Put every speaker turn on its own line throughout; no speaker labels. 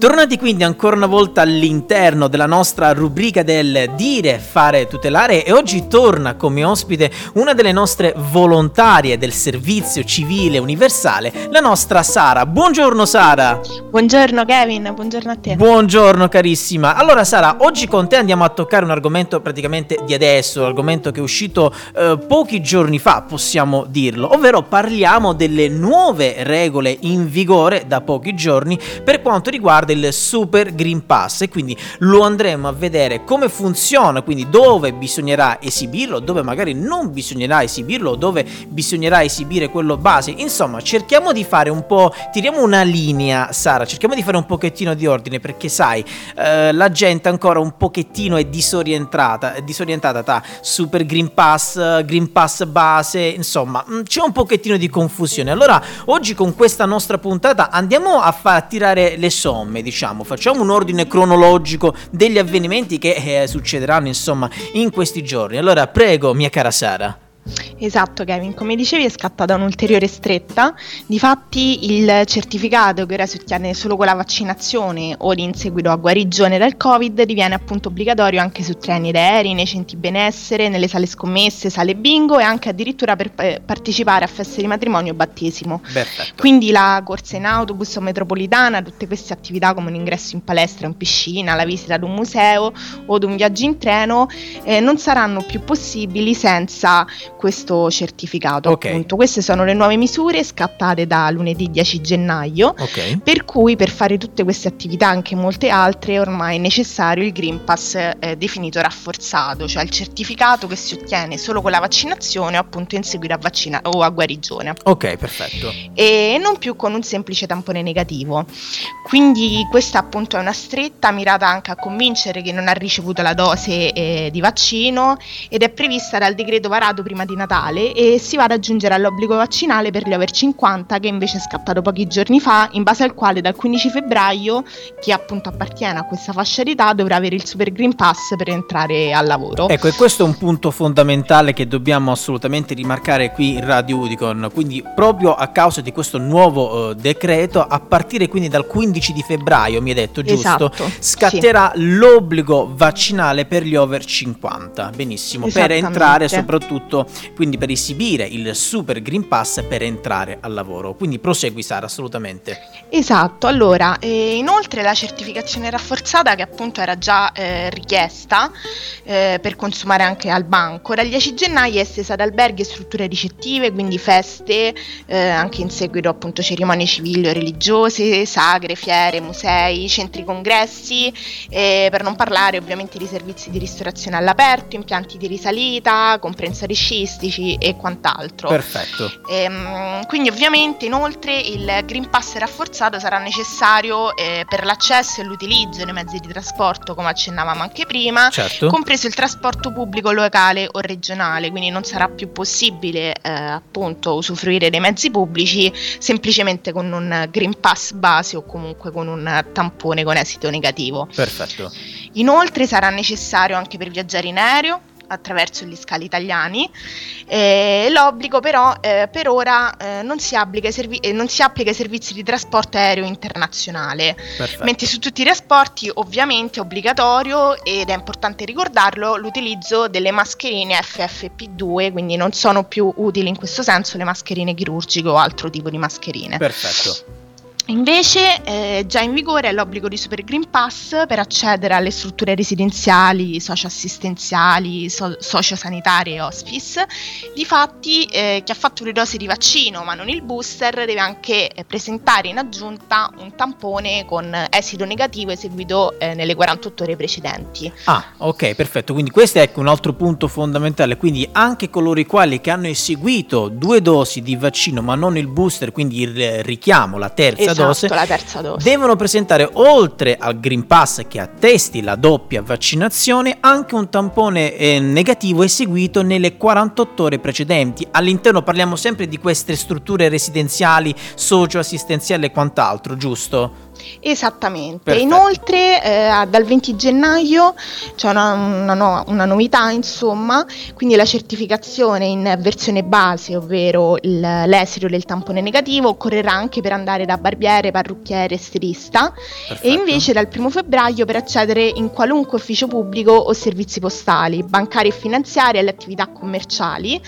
Tornati quindi ancora una volta all'interno della nostra rubrica del dire, fare, tutelare e oggi torna come ospite una delle nostre volontarie del servizio civile universale, la nostra Sara. Buongiorno Sara.
Buongiorno Kevin, buongiorno a te.
Buongiorno carissima. Allora Sara, oggi con te andiamo a toccare un argomento praticamente di adesso, un argomento che è uscito eh, pochi giorni fa, possiamo dirlo, ovvero parliamo delle nuove regole in vigore da pochi giorni per quanto riguarda il Super Green Pass e quindi lo andremo a vedere come funziona, quindi dove bisognerà esibirlo, dove magari non bisognerà esibirlo, dove bisognerà esibire quello base. Insomma, cerchiamo di fare un po', tiriamo una linea, Sara, cerchiamo di fare un pochettino di ordine perché sai, eh, la gente ancora un pochettino è disorientata, è disorientata tra Super Green Pass, Green Pass base, insomma, mm, c'è un pochettino di confusione. Allora, oggi con questa nostra puntata andiamo a far tirare le somme diciamo, facciamo un ordine cronologico degli avvenimenti che eh, succederanno, insomma, in questi giorni. Allora, prego, mia cara Sara.
Esatto Kevin, come dicevi è scattata un'ulteriore stretta, difatti il certificato che ora si ottiene solo con la vaccinazione o in seguito a guarigione dal Covid diviene appunto obbligatorio anche su treni ed aerei, nei centri benessere, nelle sale scommesse, sale bingo e anche addirittura per eh, partecipare a feste di matrimonio o battesimo.
Perfetto.
Quindi la corsa in autobus o metropolitana, tutte queste attività come un ingresso in palestra in piscina, la visita ad un museo o ad un viaggio in treno eh, non saranno più possibili senza questo certificato. Okay. Appunto. Queste sono le nuove misure scattate da lunedì 10 gennaio, okay. per cui per fare tutte queste attività, anche molte altre, ormai è necessario il Green Pass eh, definito rafforzato, cioè il certificato che si ottiene solo con la vaccinazione o appunto in seguito a vaccina- o a guarigione.
Ok, perfetto.
E non più con un semplice tampone negativo. Quindi questa appunto è una stretta mirata anche a convincere chi non ha ricevuto la dose eh, di vaccino ed è prevista dal decreto varato prima di di Natale e si va ad aggiungere all'obbligo vaccinale per gli over 50 che invece è scattato pochi giorni fa, in base al quale dal 15 febbraio chi appunto appartiene a questa fascia d'età dovrà avere il Super Green Pass per entrare al lavoro.
Ecco, e questo è un punto fondamentale che dobbiamo assolutamente rimarcare qui in Radio Udicon, quindi proprio a causa di questo nuovo uh, decreto, a partire quindi dal 15 di febbraio, mi hai detto giusto,
esatto,
scatterà sì. l'obbligo vaccinale per gli over 50. Benissimo, per entrare soprattutto quindi per esibire il Super Green Pass per entrare al lavoro. Quindi prosegui Sara, assolutamente.
Esatto, allora, eh, inoltre la certificazione rafforzata che appunto era già eh, richiesta eh, per consumare anche al banco, dal 10 gennaio è estesa ad alberghi e strutture ricettive, quindi feste, eh, anche in seguito appunto cerimonie civili o religiose, sagre, fiere, musei, centri congressi, per non parlare ovviamente di servizi di ristorazione all'aperto, impianti di risalita, comprensori sci turistici e quant'altro.
Perfetto.
Ehm, quindi ovviamente inoltre il Green Pass rafforzato sarà necessario eh, per l'accesso e l'utilizzo dei mezzi di trasporto, come accennavamo anche prima,
certo.
compreso il trasporto pubblico locale o regionale, quindi non sarà più possibile eh, appunto usufruire dei mezzi pubblici semplicemente con un Green Pass base o comunque con un tampone con esito negativo.
Perfetto.
Inoltre sarà necessario anche per viaggiare in aereo attraverso gli scali italiani. Eh, l'obbligo però eh, per ora eh, non, si servi- eh, non, si applica ai servizi di trasporto aereo internazionale,
Perfetto.
mentre su tutti i trasporti ovviamente è obbligatorio ed è importante ricordarlo l'utilizzo delle mascherine FFP2, quindi non sono più utili in questo senso le mascherine chirurgiche o altro tipo di mascherine.
Perfetto.
Invece eh, già in vigore è l'obbligo di Super Green Pass per accedere alle strutture residenziali, socioassistenziali, so- sociosanitarie e hospice. Difatti eh, chi ha fatto le dosi di vaccino ma non il booster deve anche eh, presentare in aggiunta un tampone con esito negativo eseguito eh, nelle 48 ore precedenti.
Ah, ok, perfetto. Quindi questo è ecco, un altro punto fondamentale. Quindi anche coloro i quali che hanno eseguito due dosi di vaccino ma non il booster, quindi il richiamo, la terza
esatto
dose,
la terza dose,
devono presentare oltre al Green Pass che attesti la doppia vaccinazione anche un tampone eh, negativo eseguito nelle 48 ore precedenti. All'interno parliamo sempre di queste strutture residenziali, socio-assistenziali e quant'altro, giusto?
Esattamente. Perfetto. Inoltre eh, dal 20 gennaio c'è una, una, no, una, novità, insomma, quindi la certificazione in versione base, ovvero il, l'esito del tampone negativo, occorrerà anche per andare da barbiere, parrucchiere, stilista Perfetto. e invece dal 1 febbraio per accedere in qualunque ufficio pubblico o servizi postali, bancari e finanziari alle attività commerciali,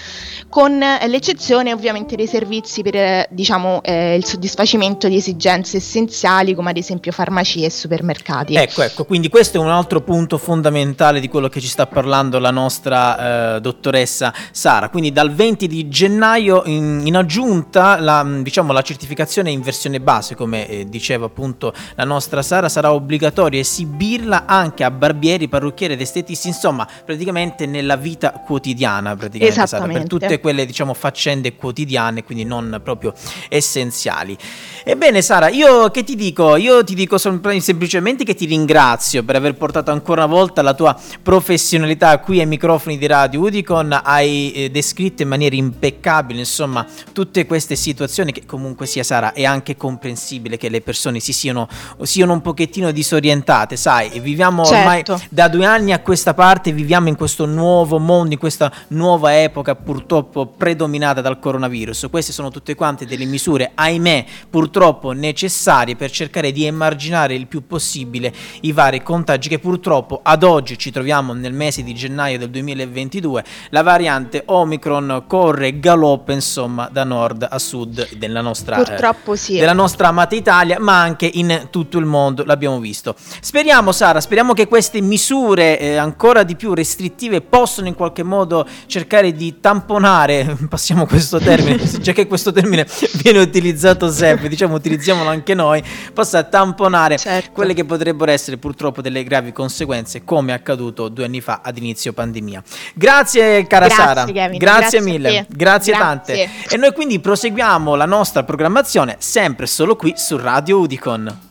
con l'eccezione ovviamente dei servizi per eh, diciamo, eh, il soddisfacimento di esigenze essenziali come ad esempio farmacie e supermercati.
Ecco, ecco, quindi questo è un altro punto fondamentale di quello che ci sta parlando la nostra eh, dottoressa Sara. Quindi dal 20 di gennaio in, in aggiunta la, diciamo, la, certificazione in versione base, come eh, diceva appunto la nostra Sara, sarà obbligatorio esibirla anche a barbieri, parrucchieri ed estetisti, insomma, praticamente nella vita quotidiana, praticamente Sara, per tutte quelle diciamo faccende quotidiane, quindi non proprio essenziali. Ebbene Sara, io che ti dico? Io ti dico semplicemente che ti ringrazio per aver portato ancora una volta la tua professionalità qui ai microfoni di Radio Udicon, hai eh, descritto in maniera impeccabile insomma tutte queste situazioni che comunque sia Sara è anche comprensibile che le persone si siano, siano un pochettino disorientate, sai, viviamo certo. ormai da due anni a questa parte, viviamo in questo nuovo mondo, in questa nuova epoca purtroppo predominata dal coronavirus, queste sono tutte quante delle misure, ahimè, purtroppo necessarie per cercare di emarginare il più possibile i vari contagi che purtroppo ad oggi ci troviamo nel mese di gennaio del 2022. La variante Omicron corre galoppa insomma da nord a sud della nostra,
purtroppo, eh, sì.
della nostra amata Italia, ma anche in tutto il mondo, l'abbiamo visto. Speriamo Sara, speriamo che queste misure eh, ancora di più restrittive possano in qualche modo cercare di tamponare, passiamo questo termine, già che questo termine viene utilizzato sempre, diciamo utilizziamolo anche noi, possa tamponare certo. quelle che potrebbero essere purtroppo delle gravi conseguenze come è accaduto due anni fa ad inizio pandemia. Grazie cara
grazie,
Sara,
Kevin,
grazie, grazie mille, grazie, grazie tante. E noi quindi proseguiamo la nostra programmazione sempre solo qui su Radio Udicon.